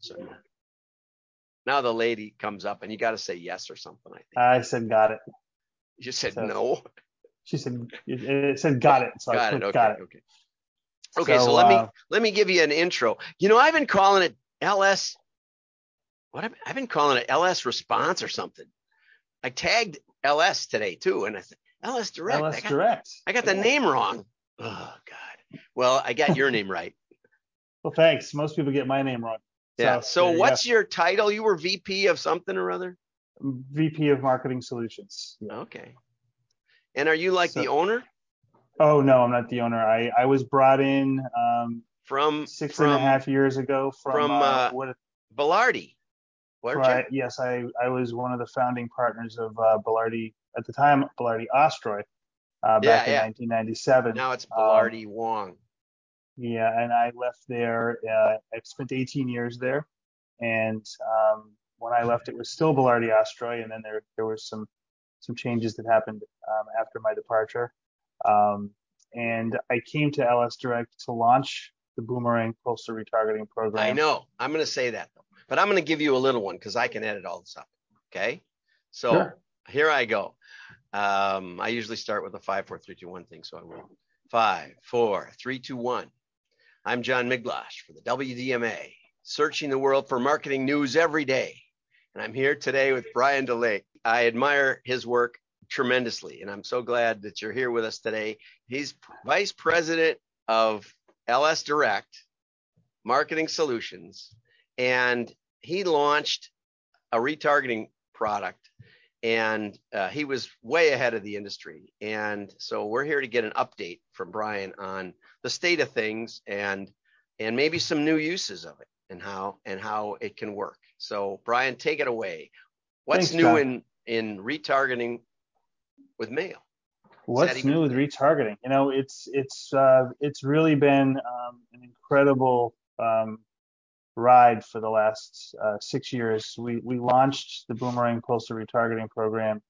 So yeah. now the lady comes up and you got to say yes or something. I think I said got it. you said so- no. She said it, said got it. So I got it. Okay. got it. Okay. Okay. So, So, let me uh, let me give you an intro. You know, I've been calling it LS. What I've, I've been calling it LS response or something. I tagged LS today too, and I said LS Direct. I LS got, Direct. I got the name wrong. Oh God. Well, I got your name right. Well, thanks. Most people get my name wrong. Yeah. So you what's your title? You were VP of something or other. VP of Marketing Solutions? Yeah. Okay. And are you like the owner Oh no, I'm not the owner. I I was brought in um, from six from and a half years ago from, from, uh, uh, what Belardi? Right. Yes, I, I was one of the founding partners of uh, Belardi at the time, Belardi Ostroy, uh, back Yeah, in 1997. Now it's Um, Belardi Wong. Yeah, and I left there. Uh, I spent 18 years there, and um, when I left, it was still Belardi Ostroy, and then there there was some some changes that happened um, after my departure. Um, and I came to LS Direct to launch the Boomerang Postal Retargeting Program. I know. I'm going to say that though, but I'm going to give you a little one because I can edit all this up. Okay. So Sure. here I go. Um, I usually start with a five, four, three, two, one thing. So I will. Five, four, three, two, one. I'm John Miglautsch for the WDMA, searching the world for marketing news every day. And I'm here today with Brian DeLaite. I admire his work tremendously, and I'm so glad that you're here with us today. He's vice president of LS Direct Marketing Solutions, and he launched a retargeting product, and uh, he was way ahead of the industry. And so we're here to get an update from Brian on the state of things and and maybe some new uses of it and how and how it can work. So Brian, take it away. What's Thanks, new John. in in retargeting with mail? What's even new with retargeting? You know, it's it's uh, it's really been um, an incredible um, ride for the last uh, six years. We we launched the Boomerang Postal Retargeting Program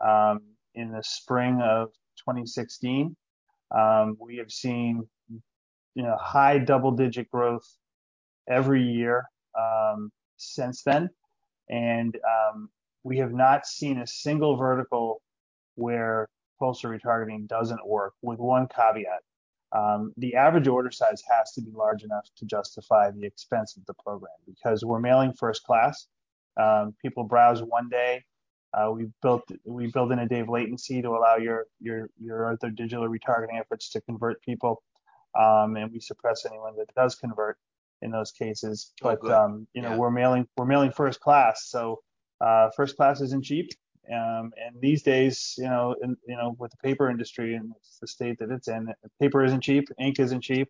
um, in the spring of 2016. Um, we have seen you know high double-digit growth every year um, since then, and um, we have not seen a single vertical where postal retargeting doesn't work, with one caveat. Um, the average order size has to be large enough to justify the expense of the program because we're mailing first class. Um, people browse one day. Uh, we built we build in a day of latency to allow your your your other digital retargeting efforts to convert people, um, and we suppress anyone that does convert in those cases. Oh, But um, you know Yeah. we're mailing we're mailing first class, so uh, first class isn't cheap. Um, and these days, you know, in, you know, with the paper industry and the state that it's in, paper isn't cheap, ink isn't cheap,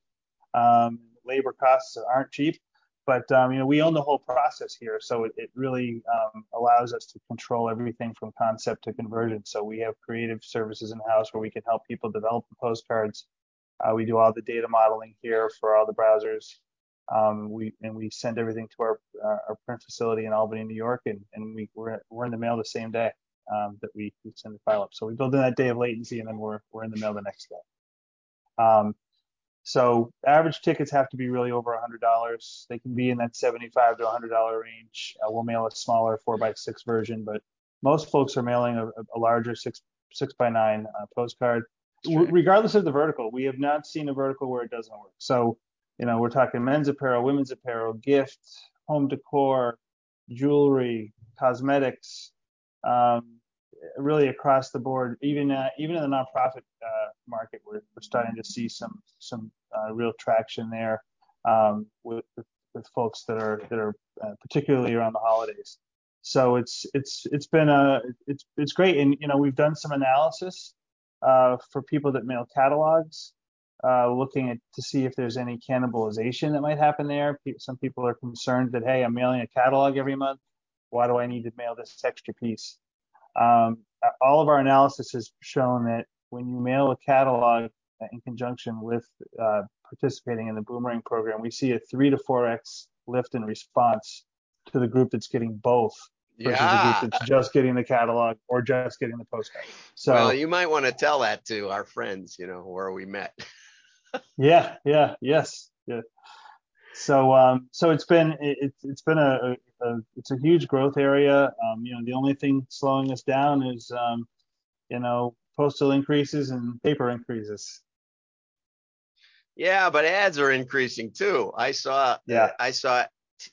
um, labor costs aren't cheap. But um, you know, we own the whole process here, so it, it really um, allows us to control everything from concept to conversion. So we have creative services in house where we can help people develop the postcards. Uh, we do all the data modeling here for all the browsers. Um, we and we send everything to our uh, our print facility in Albany, New York, and, and we we're, we're in the mail the same day um, that we, we send the file up. So we build in that day of latency, and then we're we're in the mail the next day. Um, so average tickets have to be really over $100. They can be in that 75 to $100 range. Uh, we'll mail a smaller four by six version, but most folks are mailing a, a larger six six by nine uh, postcard. Right. regardless of the vertical, we have not seen a vertical where it doesn't work. So, you know, we're talking men's apparel, women's apparel, gifts, home decor, jewelry, cosmetics, um, really across the board. Even uh, even in the nonprofit uh, market, we're, we're starting to see some some uh, real traction there um, with, with folks that are that are uh, particularly around the holidays. So it's it's it's been a it's it's great, and you know we've done some analysis uh, for people that mail catalogs, uh, looking at to see if there's any cannibalization that might happen there. Some people are concerned that hey, I'm mailing a catalog every month. Why do I need to mail this extra piece? Um, all of our analysis has shown that when you mail a catalog in conjunction with uh, participating in the Boomerang program, we see a three to four x lift in response to the group that's getting both versus Yeah. the group that's just getting the catalog or just getting the postcard. So well, you might want to tell that to our friends, you know, where we met. yeah, yeah, yes, yeah. so um, so it's been it, it's been a, a, it's a huge growth area. Um, you know, the only thing slowing us down is um, you know postal increases and paper increases. Yeah, but ads are increasing too. I saw. Yeah. I saw.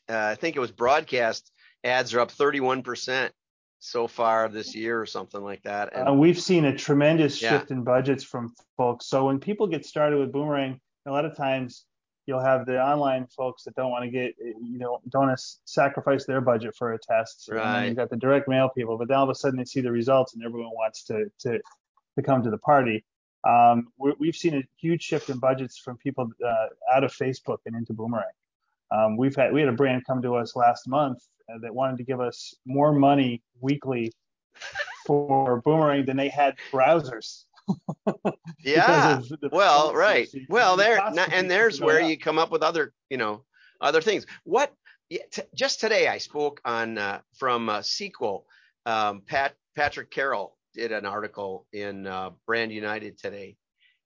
Uh, I think it was broadcast ads are up 31 percent so far this year or something like that. And uh, we've seen a tremendous Yeah. shift in budgets from folks. So when people get started with Boomerang, a lot of times you'll have the online folks that don't want to get, you know, don't want to sacrifice their budget for a test. And Right. you've got the direct mail people, but then all of a sudden they see the results and everyone wants to to to come to the party. Um, we, we've seen a huge shift in budgets from people uh, out of Facebook and into Boomerang. Um, we've had we had a brand come to us last month uh, that wanted to give us more money weekly for Boomerang than they had browsers. yeah. the Well, right. Well, there of and there's where you come up with other, you know, other things. What? T- just today I spoke on uh, from uh, Sequel. Um, Pat Patrick Carroll did an article in uh, Brand United today,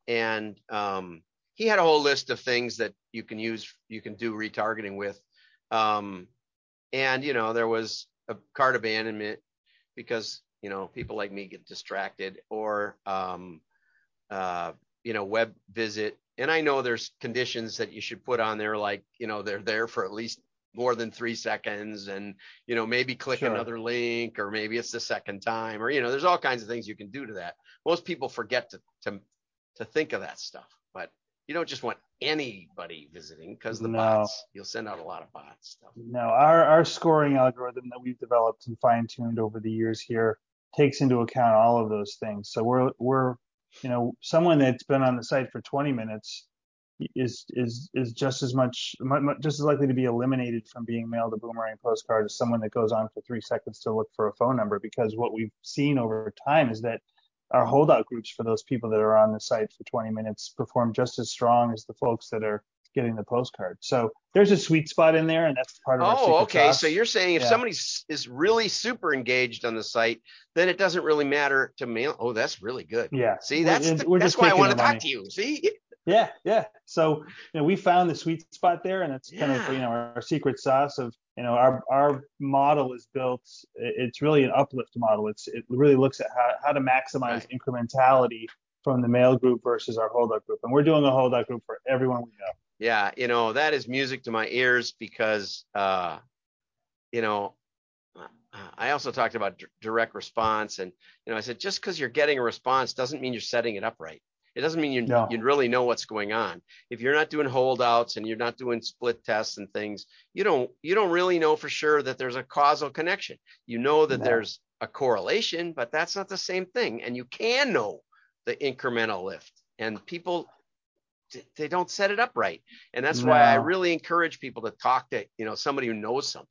and um, he had a whole list of things that you can use, you can do retargeting with. Um, and you know, there was a cart abandonment because you know people like me get distracted, or um, uh, you know, web visit. And I know there's conditions that you should put on there, like you know, they're there for at least more than three seconds, and you know, maybe click Sure. another link, or maybe it's the second time, or you know, there's all kinds of things you can do to that. Most people forget to to to think of that stuff, but you don't just want anybody visiting because the No. bots. You'll send out a lot of bots stuff. No, our, our scoring algorithm that we've developed and fine tuned over the years here takes into account all of those things. So we're we're you know someone that's been on the site for 20 minutes is is is just as much mu- mu- just as likely to be eliminated from being mailed a boomerang postcard as someone that goes on for three seconds to look for a phone number because what we've seen over time is that our holdout groups for those people that are on the site for 20 minutes perform just as strong as the folks that are getting the postcard. So there's a sweet spot in there, and that's part of our oh, secret Oh, okay. sauce. So you're saying if Yeah. somebody is really super engaged on the site, then it doesn't really matter to mail. Oh, that's really good. yeah. See, We're- that's the- we're that's why I want to the talk to you. See, Yeah, yeah. So you know, we found the sweet spot there, and it's kind of you know our, secret sauce of you know our our model is built. It's really an uplift model. It's it really looks at how how to maximize Right. incrementality from the mail group versus our holdout group, and we're doing a holdout group for everyone we know. Yeah, you know that is music to my ears because, uh, you know, I also talked about d- direct response, and you know, I said just because you're getting a response doesn't mean you're setting it up right. It doesn't mean you No. you really know what's going on. If you're not doing holdouts and you're not doing split tests and things, you don't you don't really know for sure that there's a causal connection. You know that No. there's a correlation, but that's not the same thing. And you can know the incremental lift, and people they don't set it up right. And that's why I really encourage people to talk to you know somebody who knows something.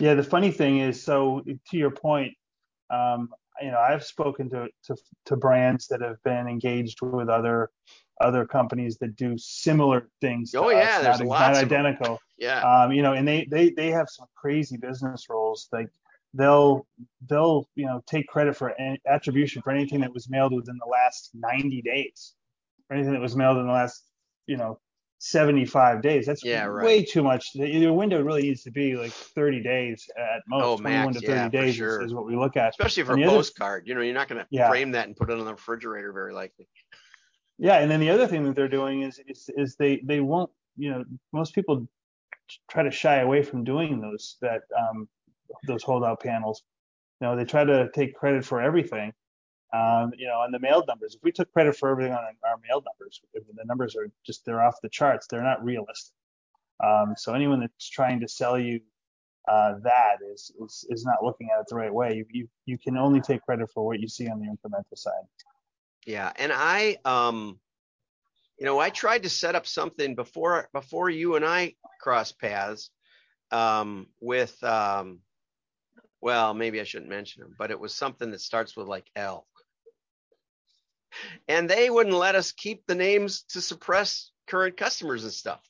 Yeah, the funny thing is, so to your point, um, you know, I've spoken to, to to brands that have been engaged with other other companies that do similar things. To Oh, yeah, us, there's not, lots not identical. Yeah. Um, you know, and they they they have some crazy business rules. Like they'll they'll you know take credit for any, attribution for anything that was mailed within the last 90 days, or anything that was mailed in the last you know 75 days. That's Yeah, right. way too much. The, the window really needs to be like 30 days at most. Oh, 21 max, to 30 yeah, days sure. is, what we look at. Especially for a the other- postcard. You know, you're not going to Yeah. frame that and put it on the refrigerator very likely. Yeah, and then the other thing that they're doing is is, is they they won't you know most people try to shy away from doing those that um, those holdout panels. You know, they try to take credit for everything. Um, you know, on the mailed numbers. If we took credit for everything on our mailed numbers, the numbers are just they're off the charts. They're not realistic. Um, so anyone that's trying to sell you uh, that is, is is not looking at it the right way. You, you you can only take credit for what you see on the incremental side. Yeah, and I, um, you know, I tried to set up something before before you and I crossed paths um, with, um, well, maybe I shouldn't mention them, but it was something that starts with like L, and they wouldn't let us keep the names to suppress current customers and stuff,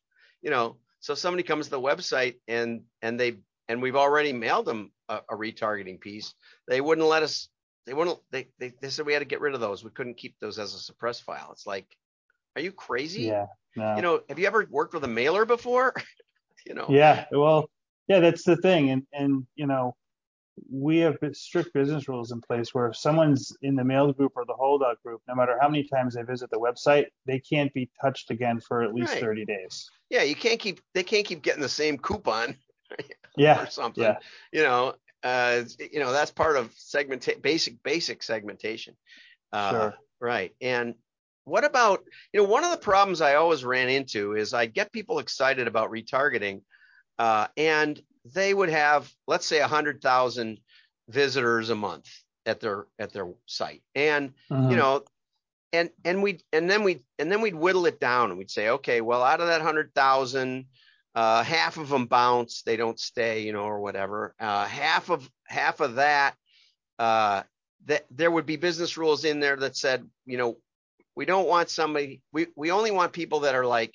you know. So somebody comes to the website and and they and we've already mailed them a, a retargeting piece, they wouldn't let us they wouldn't they, they they said we had to get rid of those we couldn't keep those as a suppressed file it's like are you crazy Yeah. No. you know, have you ever worked with a mailer before? you know. Yeah, well, yeah, that's the thing, and and you know, we have strict business rules in place where if someone's in the mail group or the holdout group, no matter how many times they visit the website, they can't be touched again for at least Right. 30 days. Yeah, you can't keep they can't keep getting the same coupon Yeah, or something. yeah, You know, uh, you know that's part of segment basic basic segmentation. Uh, Sure. Right. And what about you know one of the problems I always ran into is I get people excited about retargeting, uh, and they would have let's say a hundred thousand visitors a month at their at their site, and Mhm. you know and and we and then we and then we'd whittle it down and we'd say okay well out of that hundred thousand uh half of them bounce they don't stay you know or whatever uh half of half of that uh that there would be business rules in there that said you know we don't want somebody we we only want people that are like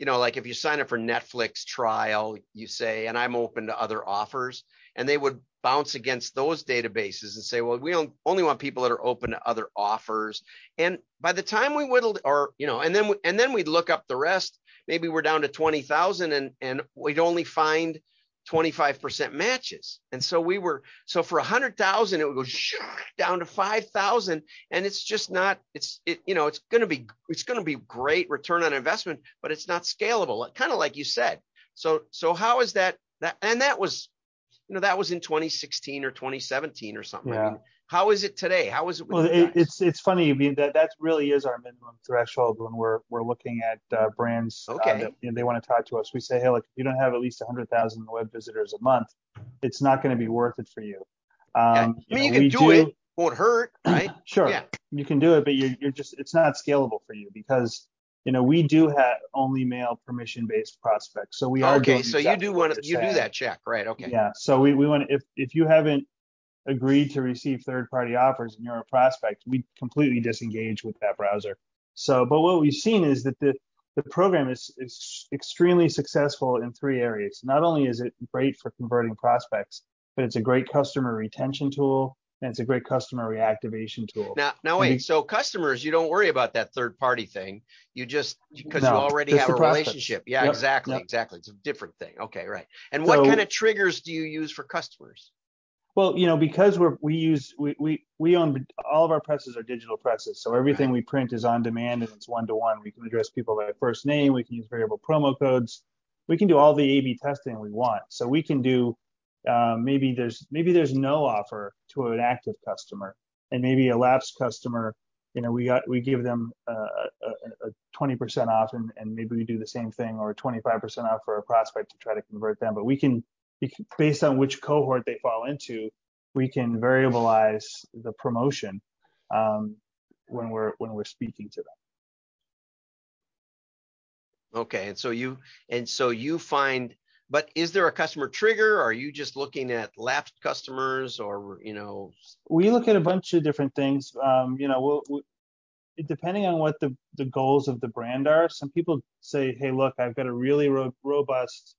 you know like if you sign up for netflix trial you say and i'm open to other offers and they would bounce against those databases and say well we only want people that are open to other offers. And by the time we whittled or you know and then we, and then we'd look up the rest maybe we're down to 20,000 and and we'd only find 25% matches. And so we were so for a 100,000 it would go down to 5,000 and it's just not it's it you know it's going to be it's going to be great return on investment but it's not scalable kind of like you said. So so how is that that and that was you know that was in 2016 or 2017 or something. I mean, how is it today how is it with Well, you it, it's it's funny. I mean, that that really is our minimum threshold when we're we're looking at uh, brands uh, Okay. that you know, they want to talk to us. We say, hey, look, if you don't have at least 100,000 web visitors a month, it's not going to be worth it for you. Yeah. Um, I mean, you know, can we do it. won't hurt right Sure, Yeah. you can do it, but you're you're just it's not scalable for you because you know we do have only mail permission based prospects. So we are okay so exactly you do want to you're do that check right okay Yeah. So we, we want if if you haven't agreed to receive third party offers and you're a prospect, we completely disengage with that browser. So, but what we've seen is that the the program is, is extremely successful in three areas. Not only is it great for converting prospects, but it's a great customer retention tool and it's a great customer reactivation tool. now now wait we- so customers you don't worry about that third party thing you just because you already have a prospects. relationship yeah Yep, exactly yep. exactly it's a different thing okay right and what kind of triggers do you use for customers Well, you know, because we're we use we we we own all of our presses are digital presses, so everything we print is on demand and it's one to one. We can address people by first name. We can use variable promo codes. We can do all the A/B testing we want. So we can do um, maybe there's maybe there's no offer to an active customer, and maybe a lapsed customer. You know, we got we give them uh, a, a 20% off, and, and maybe we do the same thing or 25% off for a prospect to try to convert them. But we can based on which cohort they fall into, we can variabilize the promotion um, when we're when we're speaking to them. okay and so you and so you find but is there a customer trigger or are you just looking at lapsed customers or you know We look at a bunch of different things. Um, you know, we'll, we, depending on what the the goals of the brand are. Some people say, "Hey, look, I've got a really ro- robust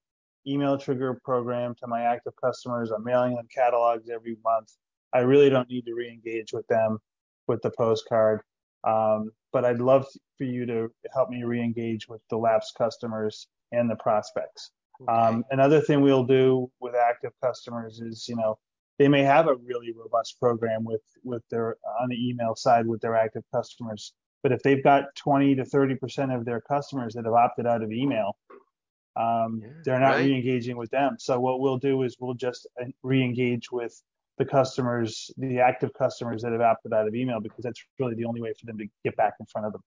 email trigger program to my active customers. I'm mailing them catalogs every month. I really don't need to re-engage with them with the postcard. Um, but I'd love for you to help me re-engage with the lapsed customers and the prospects. Um, another thing we'll do with active customers is, you know, they may have a really robust program with with their on the email side with their active customers, but if they've got 20 to 30 percent of their customers that have opted out of email, um, Yeah, they're not right. re-engaging with them. So what we'll do is we'll just uh, re-engage with the customers, the active customers that have opted out of email, because that's really the only way for them to get back in front of them.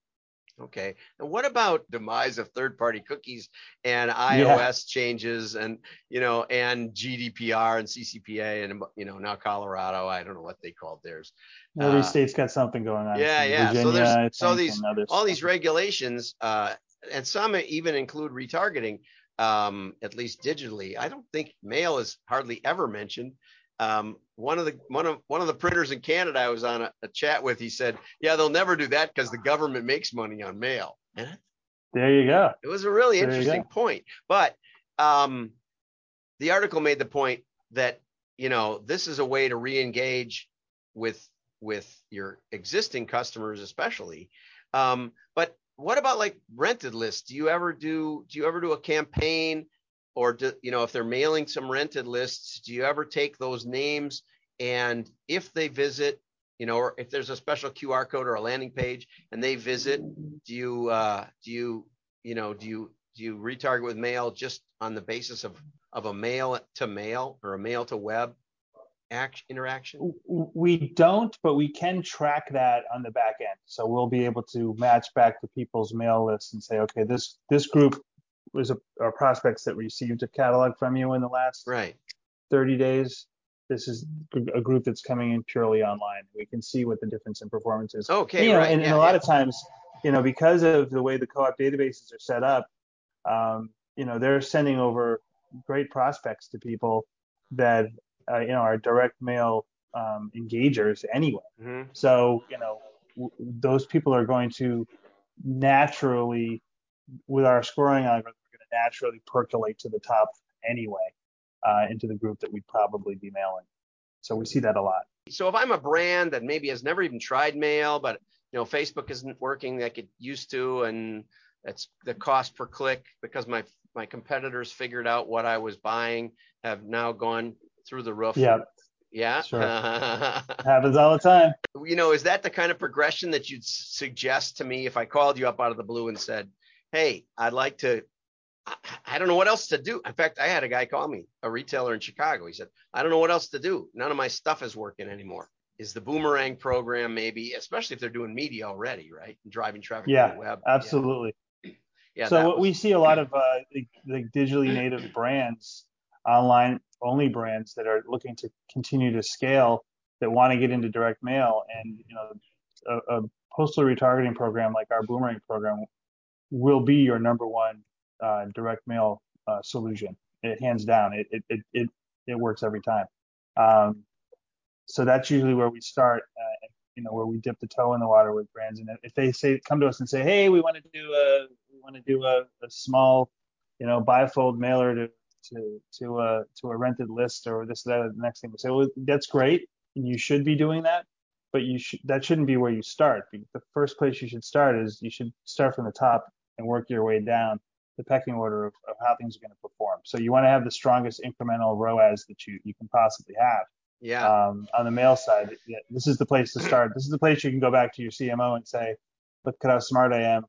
Okay. And what about demise of third-party cookies and iOS changes and you know and GDPR and CCPA and you know now Colorado, I don't know what they called theirs. Every Uh, state's got something going on. yeah, yeah. So there's- so these- All these regulations uh, and some even include retargeting, um, at least digitally. I don't think mail is hardly ever mentioned. Um, one of the one of one of the printers in Canada I was on a, a chat with, he said, "Yeah, they'll never do that because the government makes money on mail." And There you go. it was a really There interesting point. But um, the article made the point that you know this is a way to re-engage with with your existing customers, especially. Um, but what about like rented lists? Do you ever do do you ever do a campaign or do you know if they're mailing some rented lists, do you ever take those names and if they visit, you know, or if there's a special QR code or a landing page and they visit, do you uh do you you know, do you do you retarget with mail just on the basis of of a mail to mail or a mail to web act, interaction? We don't, but we can track that on the back end. So we'll be able to match back to people's mail lists and say, okay, this this group was a, prospects that received a catalog from you in the last right 30 days. This is a group that's coming in purely online. We can see what the difference in performance is. Okay, you know, right. And, yeah, and a lot yeah. of times, you know, because of the way the co-op databases are set up, um, you know, they're sending over great prospects to people that uh, you know our direct mail um, engagers anyway. Mhm. So you know, w- those people are going to naturally, with our scoring algorithm, we're going to naturally percolate to the top anyway uh, into the group that we'd probably be mailing. So we see that a lot. So if I'm a brand that maybe has never even tried mail, but you know Facebook isn't working like it used to, and it's the cost per click because my my competitors figured out what I was buying have now gone through the roof. Yeah, Yeah. Sure. happens all the time. you know, is that the kind of progression that you'd suggest to me if I called you up out of the blue and said, "Hey, I'd like to I, I don't know what else to do. In fact, I had a guy call me, a retailer in Chicago. He said, I don't know what else to do. None of my stuff is working anymore. Is the boomerang program maybe, especially if they're doing media already, right? And driving traffic to the web. Absolutely. Yeah. yeah so what was- we see a lot of uh, the, the digitally native brands, online only brands that are looking to continue to scale that want to get into direct mail, and you know, a, a postal retargeting program like our Boomerang program will be your number one uh, direct mail uh, solution. It hands down. It it it it, it works every time. Um, so that's usually where we start. Uh, you know, where we dip the toe in the water with brands, and if they say come to us and say, hey, we want to do a we want to do a, a small, you know, bifold mailer to to to a to a rented list or this that the next thing we say, well, that's great, and you should be doing that, but you should that shouldn't be where you start. The first place you should start is you should start from the top and work your way down the pecking order of, of how things are going to perform. So you want to have the strongest incremental ROAS that you you can possibly have yeah. um, on the mail side, this is the place to start. This is the place you can go back to your CMO and say, look at how smart I am.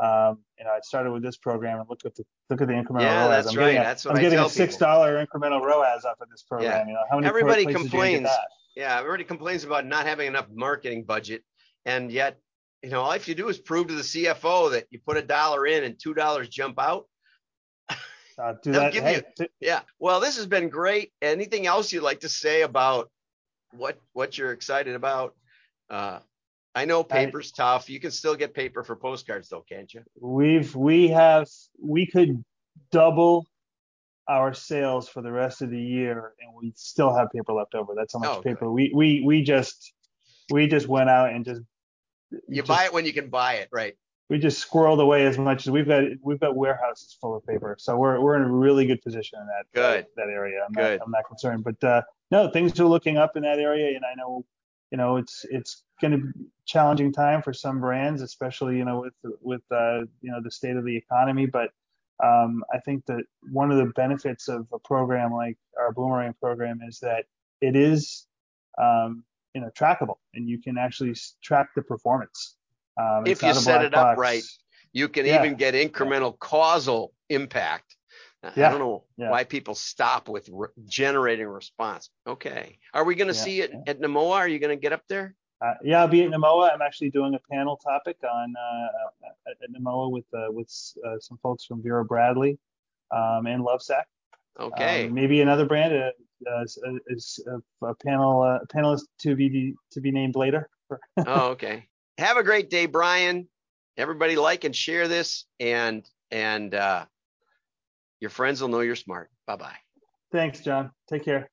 Um, you know, I started with this program and look at the look at the incremental Yeah, ROAS. that's I'm right. getting a, That's what I'm I getting a six dollar incremental ROAS off of this program. You know, how many Everybody places do you complains. yeah. Everybody complains about not having enough marketing budget. And yet, you know, all you have to do is prove to the CFO that you put a dollar in and two dollars jump out. Uh, do They'll that. give Hey, you- Yeah. Well, this has been great. Anything else you'd like to say about what what you're excited about? Uh, I know paper's tough. You can still get paper for postcards, though, can't you? we've we have we could double our sales for the rest of the year and we still have paper left over. That's how much Oh, good. paper we we we just we just went out and just You just- buy it when you can buy it, right? we just squirreled away as much as we've got we've got warehouses full of paper so we're we're in a really good position in that Good. that, that area i'm Good. not i'm not concerned but uh no things are looking up in that area and i know you know it's it's going to be a challenging time for some brands especially you know with with uh you know the state of the economy but um i think that one of the benefits of a program like our boomerang program is that it is um you know trackable and you can actually track the performance um, If you set it up right. You can Yeah. even get incremental causal impact. I don't know Yeah. why people stop with re- generating response. Okay. Are we going to Yeah. see it Yeah. at NEMOA? Are you going to get up there? Uh, yeah, I'll be at NEMOA. I'm actually doing a panel topic on uh, at at NEMOA with uh, with uh, some folks from Vera Bradley um, and Lovesac. Okay. Um, maybe another brand uh, uh, is, a, a panel uh, panelist to be to be named later. oh, okay. Have a great day, Brian. Everybody like and share this and and uh your friends will know you're smart. Bye-bye. Thanks, John. Take care.